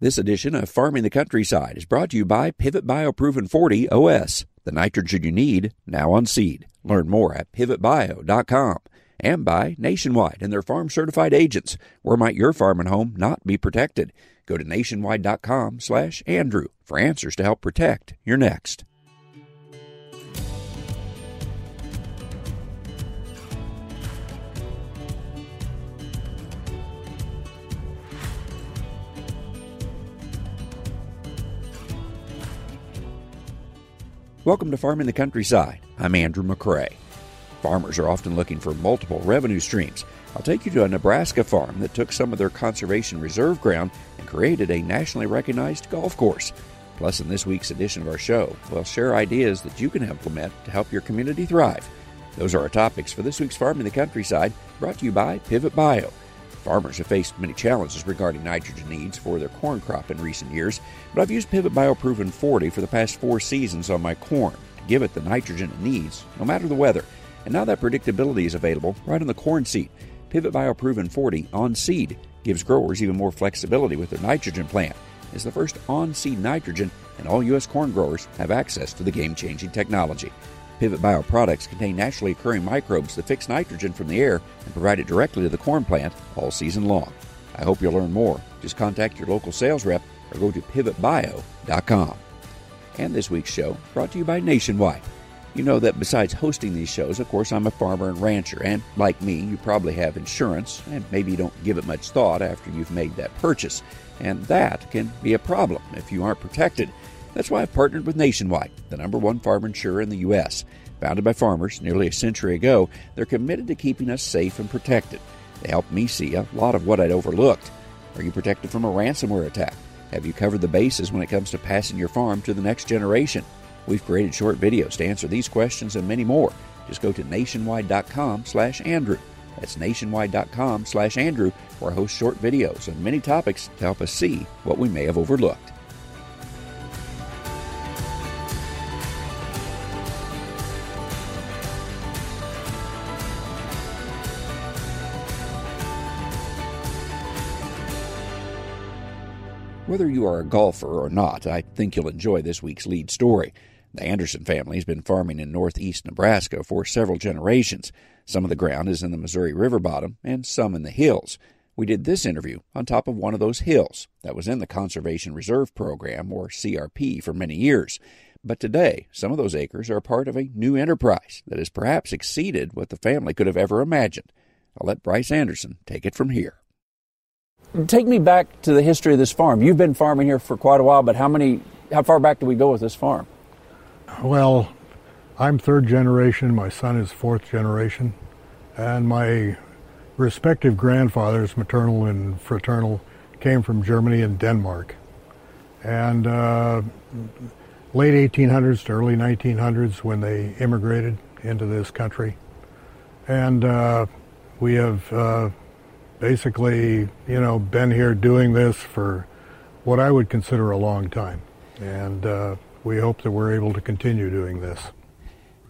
This edition of Farming the Countryside is brought to you by Pivot BioProven 40 OS, the nitrogen you need now on seed. Learn more at pivotbio.com and by Nationwide and their farm certified agents. Where might your farm and home not be protected? Go to nationwide.com slash Andrew for answers to help protect your next. Welcome to Farming the Countryside. I'm Andrew McCrea. Farmers are often looking for multiple revenue streams. I'll take you to a Nebraska farm that took some of their conservation reserve ground and created a nationally recognized golf course. Plus, in this week's edition of our show, we'll share ideas that you can implement to help your community thrive. Those are our topics for this week's Farming the Countryside, brought to you by Pivot Bio. Farmers have faced many challenges regarding nitrogen needs for their corn crop in recent years, but I've used Pivot BioProven 40 for the past four seasons on my corn to give it the nitrogen it needs, no matter the weather. And now that predictability is available right on the corn seed, Pivot BioProven 40 on seed gives growers even more flexibility with their nitrogen plant. It's the first on seed nitrogen, and all U.S. corn growers have access to the game changing technology. Pivot Bio products contain naturally occurring microbes that fix nitrogen from the air and provide it directly to the corn plant all season long. I hope you'll learn more. Just contact your local sales rep or go to pivotbio.com. And this week's show brought to you by Nationwide. You know that besides hosting these shows, of course, I'm a farmer and rancher, and like me, you probably have insurance, and maybe you don't give it much thought after you've made that purchase. And that can be a problem if you aren't protected. That's why I've partnered with Nationwide, the number one farm insurer in the U.S. Founded by farmers nearly a century ago, they're committed to keeping us safe and protected. They helped me see a lot of what I'd overlooked. Are you protected from a ransomware attack? Have you covered the bases when it comes to passing your farm to the next generation? We've created short videos to answer these questions and many more. Just go to nationwide.com slash Andrew. That's nationwide.com slash Andrew, where I host short videos on many topics to help us see what we may have overlooked. Whether you are a golfer or not, I think you'll enjoy this week's lead story. The Anderson family has been farming in northeast Nebraska for several generations. Some of the ground is in the Missouri River bottom and some in the hills. We did this interview on top of one of those hills that was in the Conservation Reserve Program, or CRP, for many years. But today, some of those acres are part of a new enterprise that has perhaps exceeded what the family could have ever imagined. I'll let Bryce Anderson take it from here. Take me back to the history of this farm. You've been farming here for quite a while, but how many, how far back do we go with this farm? Well, I'm third generation. My son is fourth generation, and my respective grandfathers, maternal and fraternal, came from Germany and Denmark. And uh, late 1800s to early 1900s when they immigrated into this country, and uh, we have. Uh, basically, you know, been here doing this for what I would consider a long time. And uh, we hope that we're able to continue doing this.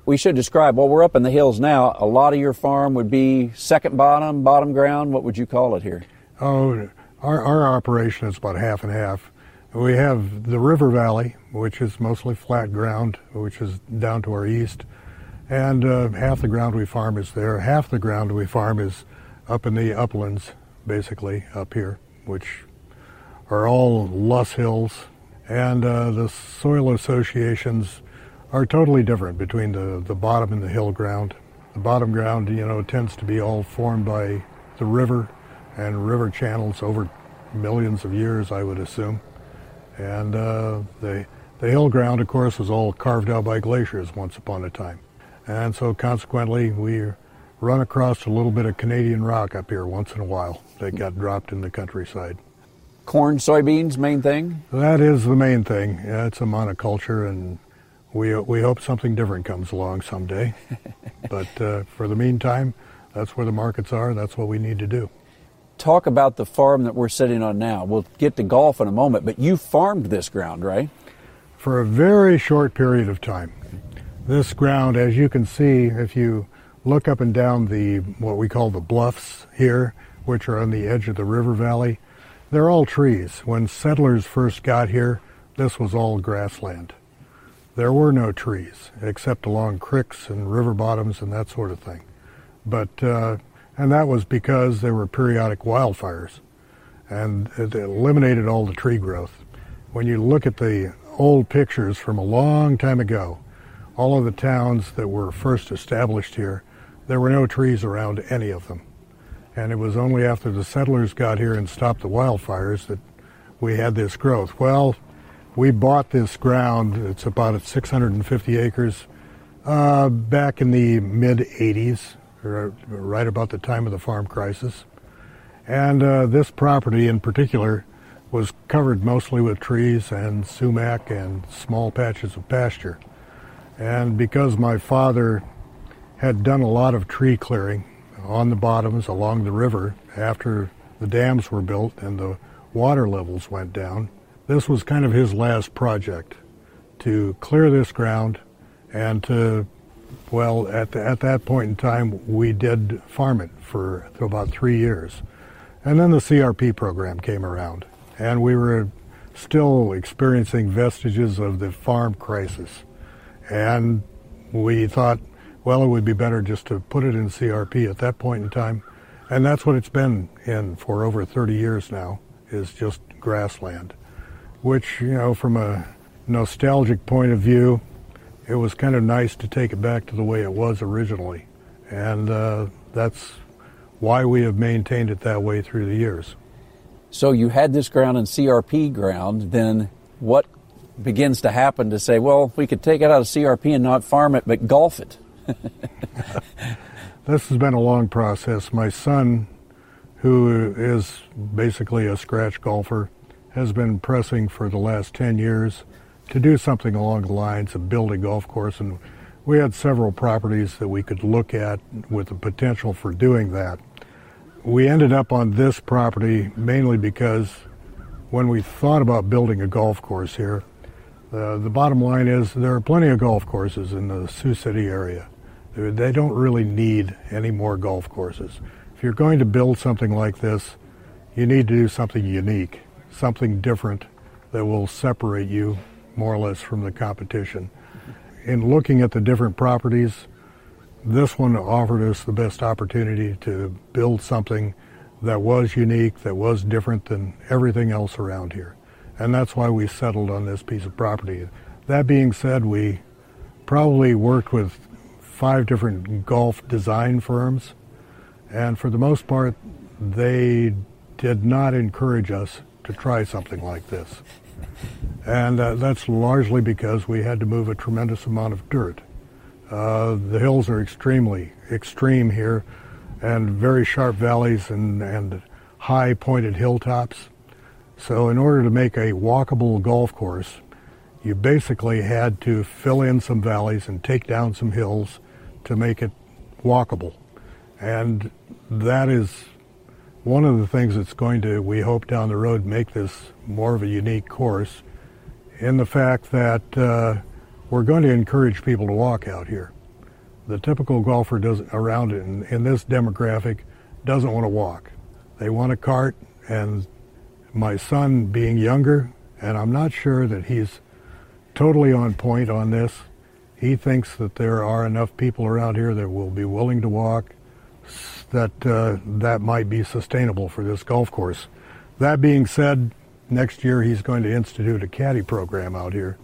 We should describe, well, we're up in the hills now. A lot of your farm would be second bottom, bottom ground. What would you call it here? Oh, our, our operation is about half and half. We have the river valley, which is mostly flat ground, which is down to our east. And uh, half the ground we farm is there. Half the ground we farm is up in the uplands, basically, up here, which are all loess hills. And uh, the soil associations are totally different between the, the bottom and the hill ground. The bottom ground, you know, tends to be all formed by the river and river channels over millions of years, I would assume. And uh, the, the hill ground, of course, was all carved out by glaciers once upon a time. And so consequently, we run across a little bit of Canadian rock up here once in a while that got dropped in the countryside. Corn, soybeans, main thing? That is the main thing. Yeah, it's a monoculture, and we, we hope something different comes along someday. but uh, for the meantime, that's where the markets are. That's what we need to do. Talk about the farm that we're sitting on now. We'll get to golf in a moment, but you farmed this ground, right? For a very short period of time. This ground, as you can see, if you look up and down the what we call the bluffs here, which are on the edge of the river valley. They're all trees. When settlers first got here, this was all grassland. There were no trees except along creeks and river bottoms and that sort of thing. But uh, and that was because there were periodic wildfires, and it eliminated all the tree growth. When you look at the old pictures from a long time ago, all of the towns that were first established here, there were no trees around any of them. And it was only after the settlers got here and stopped the wildfires that we had this growth. Well, we bought this ground, it's about 650 acres, uh, back in the mid 80s, right about the time of the farm crisis. And uh, this property in particular was covered mostly with trees and sumac and small patches of pasture. And because my father had done a lot of tree clearing on the bottoms along the river after the dams were built and the water levels went down, this was kind of his last project to clear this ground and to well, at, the, at that point in time, we did farm it for about three years. And then the CRP program came around, and we were still experiencing vestiges of the farm crisis. And we thought, well, it would be better just to put it in CRP at that point in time. And that's what it's been in for over 30 years now, is just grassland, which, you know, from a nostalgic point of view, it was kind of nice to take it back to the way it was originally. And uh, that's why we have maintained it that way through the years. So you had this ground in CRP ground, then what begins to happen to say, well, we could take it out of CRP and not farm it, but golf it? this has been a long process. My son, who is basically a scratch golfer, has been pressing for the last 10 years to do something along the lines of build a golf course. And we had several properties that we could look at with the potential for doing that. We ended up on this property mainly because when we thought about building a golf course here, uh, the bottom line is there are plenty of golf courses in the Sioux City area. They don't really need any more golf courses. If you're going to build something like this, you need to do something unique, something different that will separate you more or less from the competition. In looking at the different properties, this one offered us the best opportunity to build something that was unique, that was different than everything else around here. And that's why we settled on this piece of property. That being said, we probably worked with five different golf design firms, and for the most part, they did not encourage us to try something like this. And uh, that's largely because we had to move a tremendous amount of dirt. Uh, the hills are extremely extreme here and very sharp valleys and, and high pointed hilltops. So in order to make a walkable golf course, you basically had to fill in some valleys and take down some hills to make it walkable. And that is one of the things that's going to, we hope down the road, make this more of a unique course in the fact that uh, we're going to encourage people to walk out here. The typical golfer doesn't, around in, in this demographic doesn't want to walk. They want a cart, and my son being younger, and I'm not sure that he's totally on point on this. He thinks that there are enough people around here that will be willing to walk that uh, that might be sustainable for this golf course. That being said, next year he's going to institute a caddy program out here,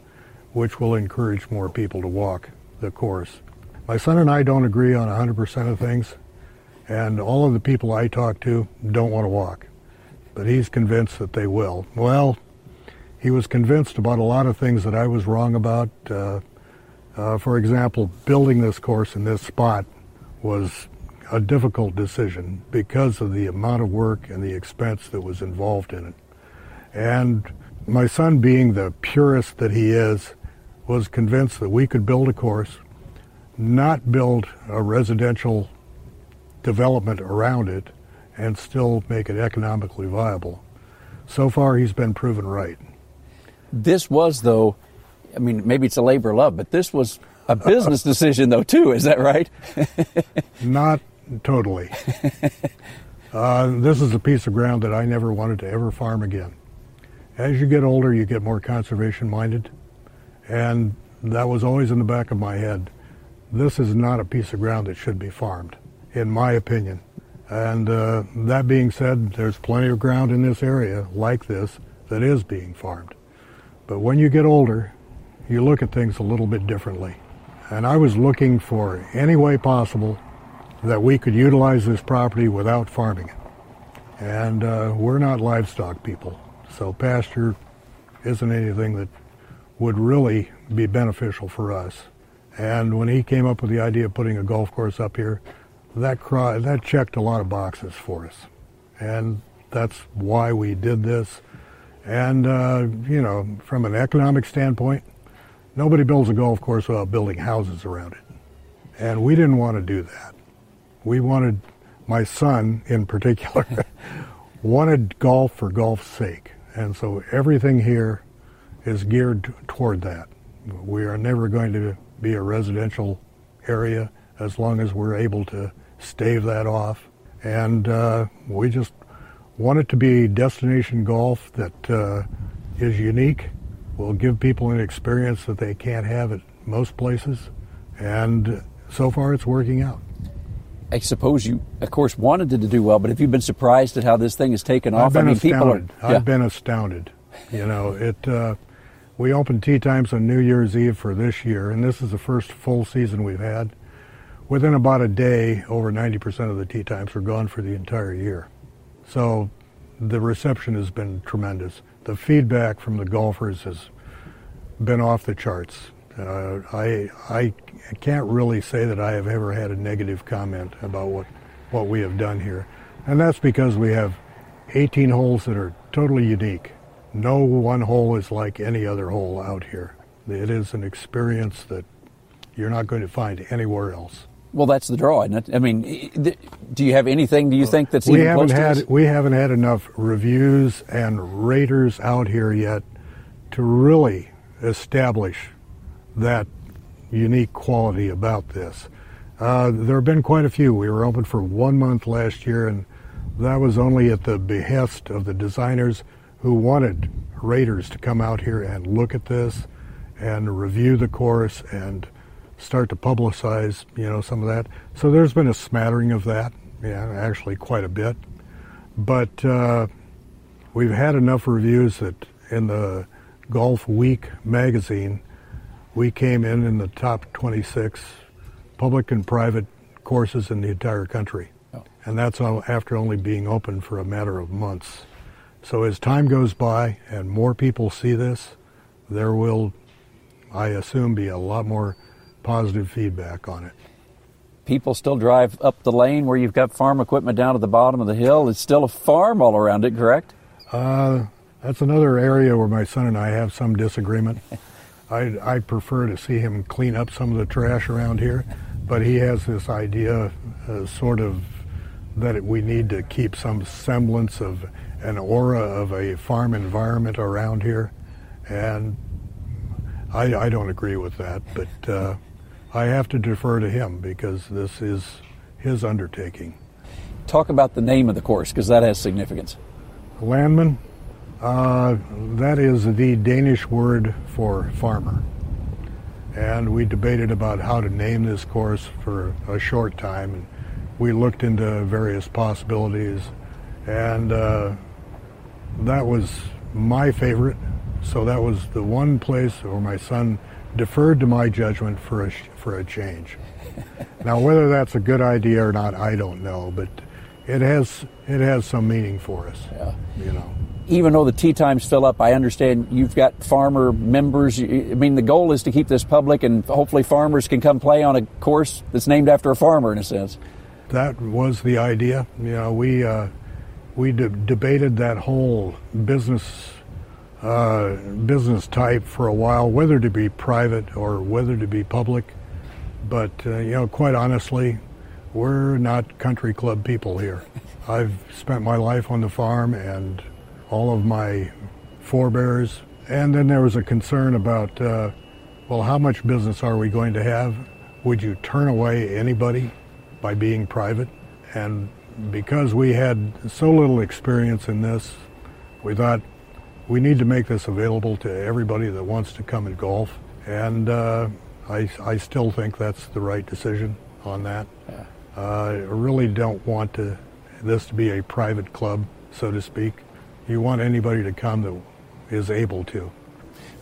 which will encourage more people to walk the course. My son and I don't agree on 100% of things, and all of the people I talk to don't want to walk, but he's convinced that they will. Well, he was convinced about a lot of things that I was wrong about. Uh, uh, for example, building this course in this spot was a difficult decision because of the amount of work and the expense that was involved in it. And my son, being the purist that he is, was convinced that we could build a course, not build a residential development around it, and still make it economically viable. So far, he's been proven right. This was, though, I mean, maybe it's a labor of love, but this was a business decision, though, too. Is that right? not totally. Uh, this is a piece of ground that I never wanted to ever farm again. As you get older, you get more conservation minded, and that was always in the back of my head. This is not a piece of ground that should be farmed, in my opinion. And uh, that being said, there's plenty of ground in this area like this that is being farmed. But when you get older, you look at things a little bit differently. And I was looking for any way possible that we could utilize this property without farming it. And uh, we're not livestock people, so pasture isn't anything that would really be beneficial for us. And when he came up with the idea of putting a golf course up here, that cry, that checked a lot of boxes for us, and that's why we did this. And uh, you know, from an economic standpoint, nobody builds a golf course without building houses around it, and we didn't want to do that. We wanted, my son in particular, wanted golf for golf's sake, and so everything here is geared toward that. We are never going to be a residential area as long as we're able to stave that off. And uh, we just want it to be destination golf that uh, is unique, will give people an experience that they can't have at most places. And so far, it's working out. I suppose you, of course, wanted it to do well, but have you been surprised at how this thing has taken off? I've been I mean, astounded. Are, yeah. I've been astounded. You know, it. Uh, we opened tee times on New Year's Eve for this year, and this is the first full season we've had. Within about a day, over 90% of the tee times were gone for the entire year. So the reception has been tremendous. The feedback from the golfers has been off the charts. Uh, I, I can't really say that I have ever had a negative comment about what, what we have done here. And that's because we have 18 holes that are totally unique. No one hole is like any other hole out here. It is an experience that you're not going to find anywhere else. Well, that's the draw, isn't it? I mean, do you have anything? Do you think that's we even haven't had we haven't had enough reviews and raters out here yet to really establish that unique quality about this. Uh, there have been quite a few. We were open for one month last year, and that was only at the behest of the designers who wanted raters to come out here and look at this and review the course and start to publicize, you know, some of that. So there's been a smattering of that, yeah, actually quite a bit. But uh, we've had enough reviews that in the Golfweek magazine, we came in in the top 26 public and private courses in the entire country. Oh. And that's after only being open for a matter of months. So as time goes by and more people see this, there will, I assume, be a lot more positive feedback on it. People still drive up the lane where you've got farm equipment down at the bottom of the hill. It's still a farm all around it, correct? Uh, that's another area where my son and I have some disagreement. I, I prefer to see him clean up some of the trash around here, but he has this idea, uh, sort of, that we need to keep some semblance of an aura of a farm environment around here, and I, I don't agree with that. But uh, I have to defer to him because this is his undertaking. Talk about the name of the course because that has significance. Landmand, uh, that is the Danish word for farmer. And we debated about how to name this course for a short time. And we looked into various possibilities. And uh, that was my favorite. So that was the one place where my son deferred to my judgment for a, for a change. now, whether that's a good idea or not, I don't know, but it has it has some meaning for us. Yeah. You know. Even though the tee times fill up, I understand you've got farmer members. I mean, the goal is to keep this public, and hopefully, farmers can come play on a course that's named after a farmer, in a sense. That was the idea. You know, we uh, we de- debated that whole business uh, business type for a while, whether to be private or whether to be public. But, uh, you know, quite honestly, we're not country club people here. I've spent my life on the farm and all of my forebears. And then there was a concern about, uh, well, how much business are we going to have? Would you turn away anybody by being private? And because we had so little experience in this, we thought we need to make this available to everybody that wants to come and golf. And uh, I, I still think that's the right decision on that. Yeah. Uh, I really don't want to, this to be a private club, so to speak. You want anybody to come that is able to.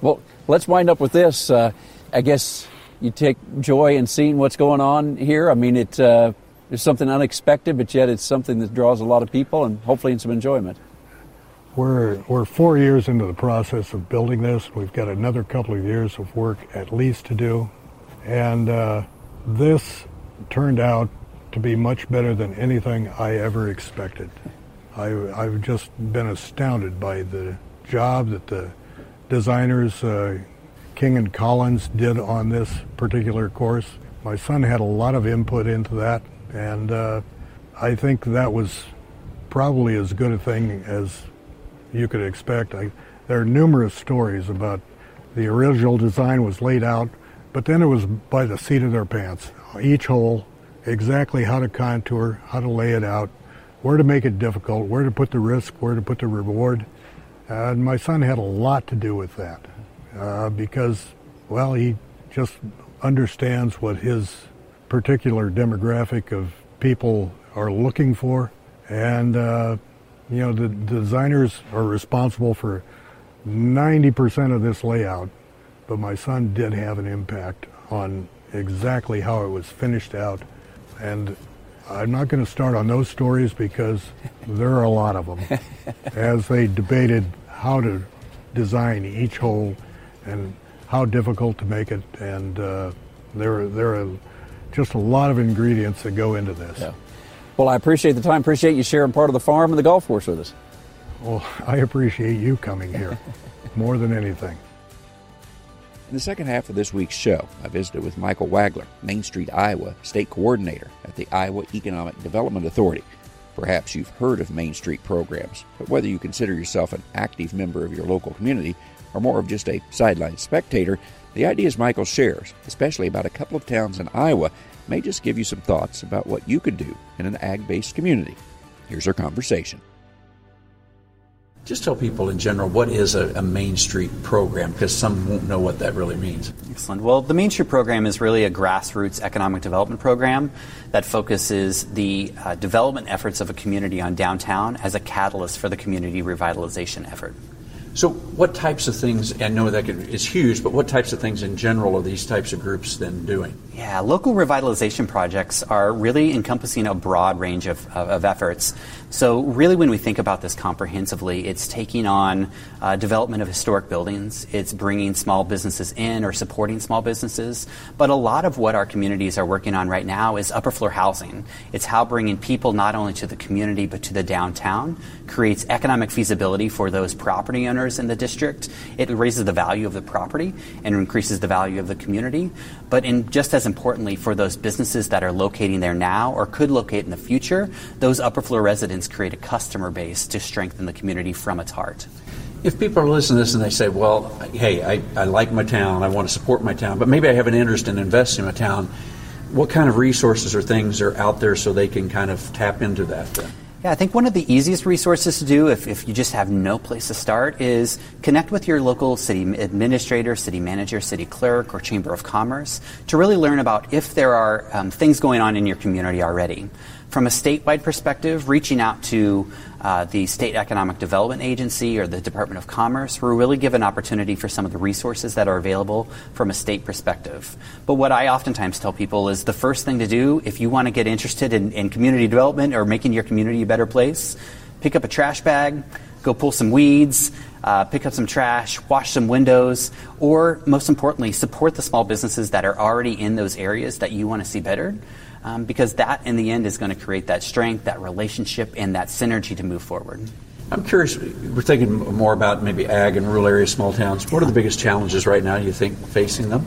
Well, let's wind up with this. Uh, I guess you take joy in seeing what's going on here. I mean, it, uh, it's something unexpected, but yet it's something that draws a lot of people and hopefully in some enjoyment. We're, we're four years into the process of building this. We've got another couple of years of work at least to do. And uh, this turned out to be much better than anything I ever expected. I, have just been astounded by the job that the designers, uh, King and Collins, did on this particular course. My son had a lot of input into that, and uh, I think that was probably as good a thing as you could expect. I, there are numerous stories about the original design was laid out, but then it was by the seat of their pants. Each hole, exactly how to contour, how to lay it out, where to make it difficult, where to put the risk, where to put the reward. and my son had a lot to do with that uh, because, well, he just understands what his particular demographic of people are looking for. And uh, you know, the, designers are responsible for 90% of this layout, but my son did have an impact on exactly how it was finished out. And I'm not going to start on those stories because there are a lot of them as they debated how to design each hole and how difficult to make it. And uh, there, there are just a lot of ingredients that go into this. Yeah. Well, I appreciate the time. Appreciate you sharing part of the farm and the golf course with us. Well, I appreciate you coming here more than anything. In the second half of this week's show, I visited with Michael Wagler, Main Street, Iowa State Coordinator at the Iowa Economic Development Authority. Perhaps you've heard of Main Street programs, but whether you consider yourself an active member of your local community or more of just a sideline spectator, the ideas Michael shares, especially about a couple of towns in Iowa may just give you some thoughts about what you could do in an ag based community. Here's our conversation. Just tell people in general what is a, a, Main Street program because some won't know what that really means. Excellent. Well, the Main Street program is really a grassroots economic development program that focuses the uh, development efforts of a community on downtown as a catalyst for the community revitalization effort. So, what types of things, I know that is huge, but what types of things in general are these types of groups then doing? Yeah, local revitalization projects are really encompassing a broad range of, of, of efforts. So, really, when we think about this comprehensively, it's taking on uh, development of historic buildings, it's bringing small businesses in or supporting small businesses. But a lot of what our communities are working on right now is upper floor housing. It's how bringing people not only to the community but to the downtown creates economic feasibility for those property owners in the district. It raises the value of the property and increases the value of the community. But in just as importantly, for those businesses that are locating there now or could locate in the future, those upper floor residents create a customer base to strengthen the community from its heart. If people are listening to this and they say, well, hey, I, I like my town, I want to support my town, but maybe I have an interest in investing in my town, what kind of resources or things are out there so they can kind of tap into that then? Yeah, I think one of the easiest resources to do if, if you just have no place to start is connect with your local city administrator, city manager, city clerk, or chamber of commerce to really learn about if there are um, things going on in your community already. From a statewide perspective, reaching out to uh, the State Economic Development Agency or the Department of Commerce, we're really given opportunity for some of the resources that are available from a state perspective. But what I oftentimes tell people is the first thing to do if you want to get interested in, in community development or making your community a better place, pick up a trash bag, go pull some weeds, uh, pick up some trash, wash some windows, or most importantly, support the small businesses that are already in those areas that you want to see better um, because that in the end is going to create that strength, that relationship, and that synergy to move forward. I'm curious, we're thinking more about maybe ag and rural areas, small towns. What are the biggest challenges right now, do you think, facing them?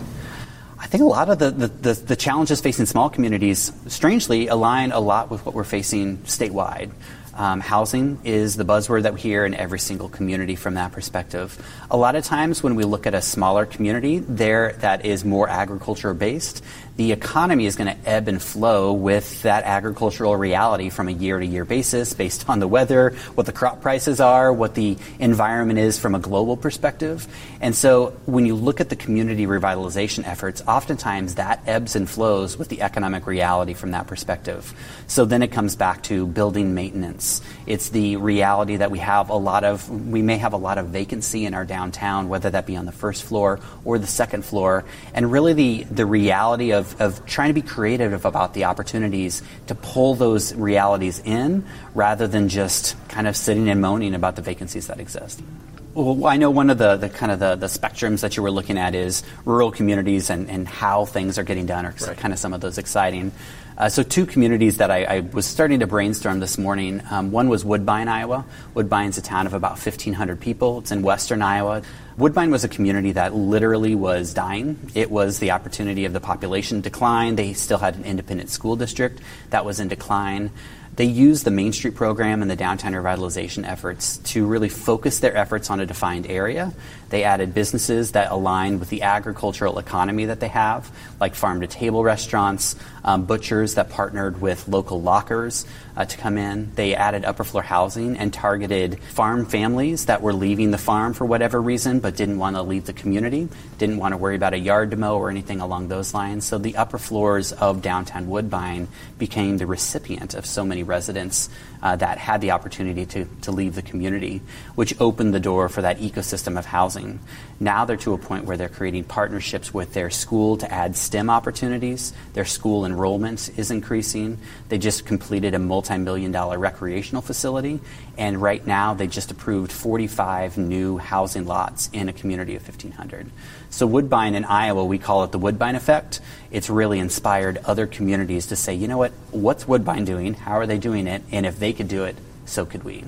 I think a lot of the, the, the, the, challenges facing small communities, strangely, align a lot with what we're facing statewide. Um, housing is the buzzword that we hear in every single community from that perspective. A lot of times when we look at a smaller community there that is more agriculture based, the economy is going to ebb and flow with that agricultural reality from a year to year basis based on the weather, what the crop prices are, what the environment is from a global perspective. And so when you look at the community revitalization efforts, oftentimes that ebbs and flows with the economic reality from that perspective. So then it comes back to building maintenance. It's the reality that we have a lot of, we may have a lot of vacancy in our downtown, whether that be on the first floor or the second floor. And really the, the reality of of, of trying to be creative about the opportunities to pull those realities in rather than just kind of sitting and moaning about the vacancies that exist. Well, I know one of the, the kind of the, the spectrums that you were looking at is rural communities and, and how things are getting done, are right. kind of some of those exciting. Uh, so, two communities that I, I, was starting to brainstorm this morning. Um, one was Woodbine, Iowa. Woodbine's a town of about 1,500 people. It's in western Iowa. Woodbine was a community that literally was dying. It was the opportunity of the population decline. They still had an independent school district that was in decline. They used the Main Street program and the downtown revitalization efforts to really focus their efforts on a defined area. They added businesses that aligned with the agricultural economy that they have, like farm to table restaurants, um, butchers that partnered with local lockers uh, to come in. They added upper floor housing and targeted farm families that were leaving the farm for whatever reason but didn't want to leave the community, didn't want to worry about a yard to mow or anything along those lines. So the upper floors of downtown Woodbine became the recipient of so many residents uh, that had the opportunity to, to leave the community, which opened the door for that ecosystem of housing. Now they're to a point where they're creating partnerships with their school to add STEM opportunities. Their school enrollment is increasing. They just completed a multi million dollar recreational facility, and right now they just approved 45 new housing lots in a community of 1,500. So, Woodbine in Iowa, we call it the Woodbine effect. It's really inspired other communities to say, you know what, what's Woodbine doing? How are they doing it? And if they could do it, so could we.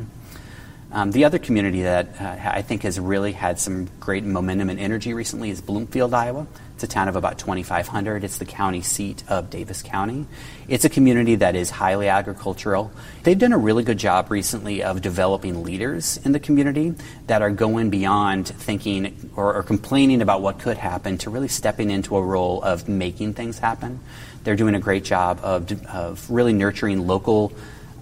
Um, the other community that uh, I think has really had some great momentum and energy recently is Bloomfield, Iowa. It's a town of about 2,500. It's the county seat of Davis County. It's a community that is highly agricultural. They've done a really good job recently of developing leaders in the community that are going beyond thinking or, or complaining about what could happen to really stepping into a role of making things happen. They're doing a great job of, of really nurturing local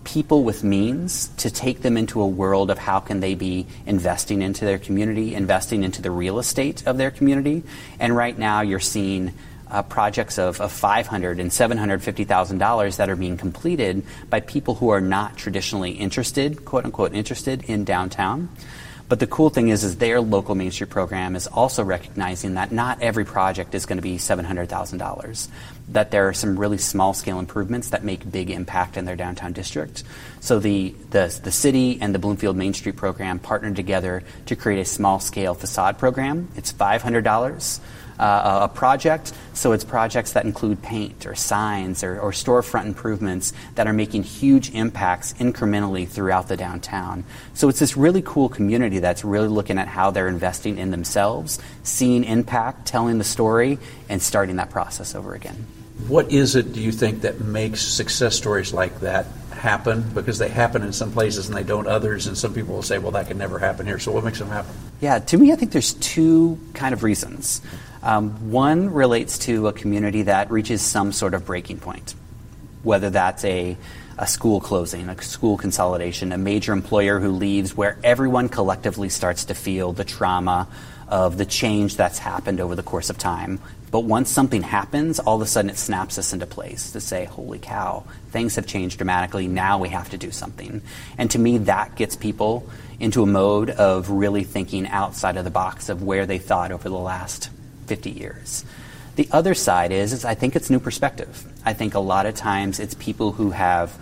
people with means to take them into a world of how can they be investing into their community, investing into the real estate of their community. And right now you're seeing uh, projects of, of 500 and 750,000 dollars that are being completed by people who are not traditionally interested, quote unquote, interested in downtown. But the cool thing is, is their local Main Street program is also recognizing that not every project is going to be $700,000. That there are some really small scale improvements that make big impact in their downtown district. So the, the, the city and the Bloomfield Main Street program partnered together to create a small scale facade program. It's $500 uh, a project. So it's projects that include paint or signs or, or storefront improvements that are making huge impacts incrementally throughout the downtown. So it's this really cool community that's really looking at how they're investing in themselves, seeing impact, telling the story, and starting that process over again. What is it, do you think, that makes success stories like that happen? Because they happen in some places and they don't others, and some people will say, well, that can never happen here. So what makes them happen? Yeah, to me, I think there's two kind of reasons. Um, one relates to a community that reaches some sort of breaking point, whether that's a, a school closing, a school consolidation, a major employer who leaves, where everyone collectively starts to feel the trauma of the change that's happened over the course of time. But once something happens, all of a sudden it snaps us into place to say, holy cow, things have changed dramatically. Now we have to do something. And to me, that gets people into a mode of really thinking outside of the box of where they thought over the last 50 years. The other side is, is I think it's new perspective. I think a lot of times it's people who have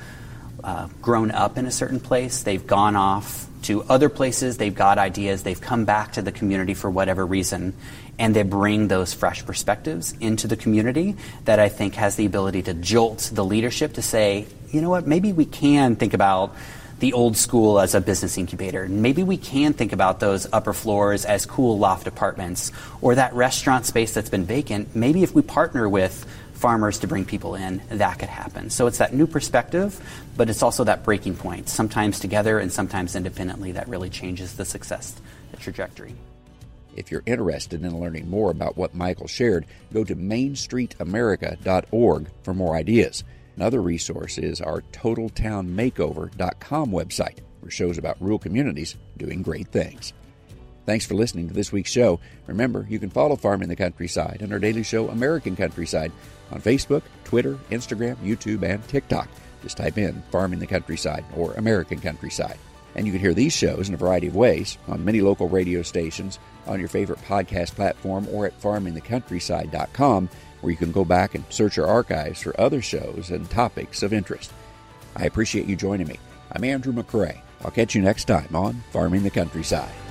uh, grown up in a certain place, they've gone off to other places, they've got ideas, they've come back to the community for whatever reason, and they bring those fresh perspectives into the community that I think has the ability to jolt the leadership to say, you know what, maybe we can think about the old school as a business incubator. Maybe we can think about those upper floors as cool loft apartments or that restaurant space that's been vacant. Maybe if we partner with farmers to bring people in, that could happen. So it's that new perspective, but it's also that breaking point. Sometimes together and sometimes independently that really changes the success the trajectory. If you're interested in learning more about what Michael shared, go to mainstreetamerica.org for more ideas. Another resource is our TotalTownMakeover.com website, where shows about rural communities doing great things. Thanks for listening to this week's show. Remember, you can follow Farming the Countryside and our daily show, American Countryside, on Facebook, Twitter, Instagram, YouTube, and TikTok. Just type in Farming the Countryside or American Countryside. And you can hear these shows in a variety of ways on many local radio stations, on your favorite podcast platform, or at farmingthecountryside.com, where you can go back and search our archives for other shows and topics of interest. I appreciate you joining me. I'm Andrew McCrea. I'll catch you next time on Farming the Countryside.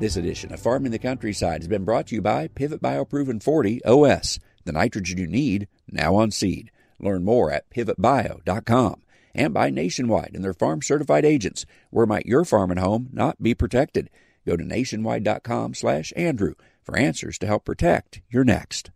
This edition of Farming the Countryside has been brought to you by Pivot BioProven 40 OS, the nitrogen you need now on seed. Learn more at pivotbio.com and by Nationwide and their farm certified agents. Where might your farm and home not be protected? Go to nationwide.com slash Andrew for answers to help protect your next.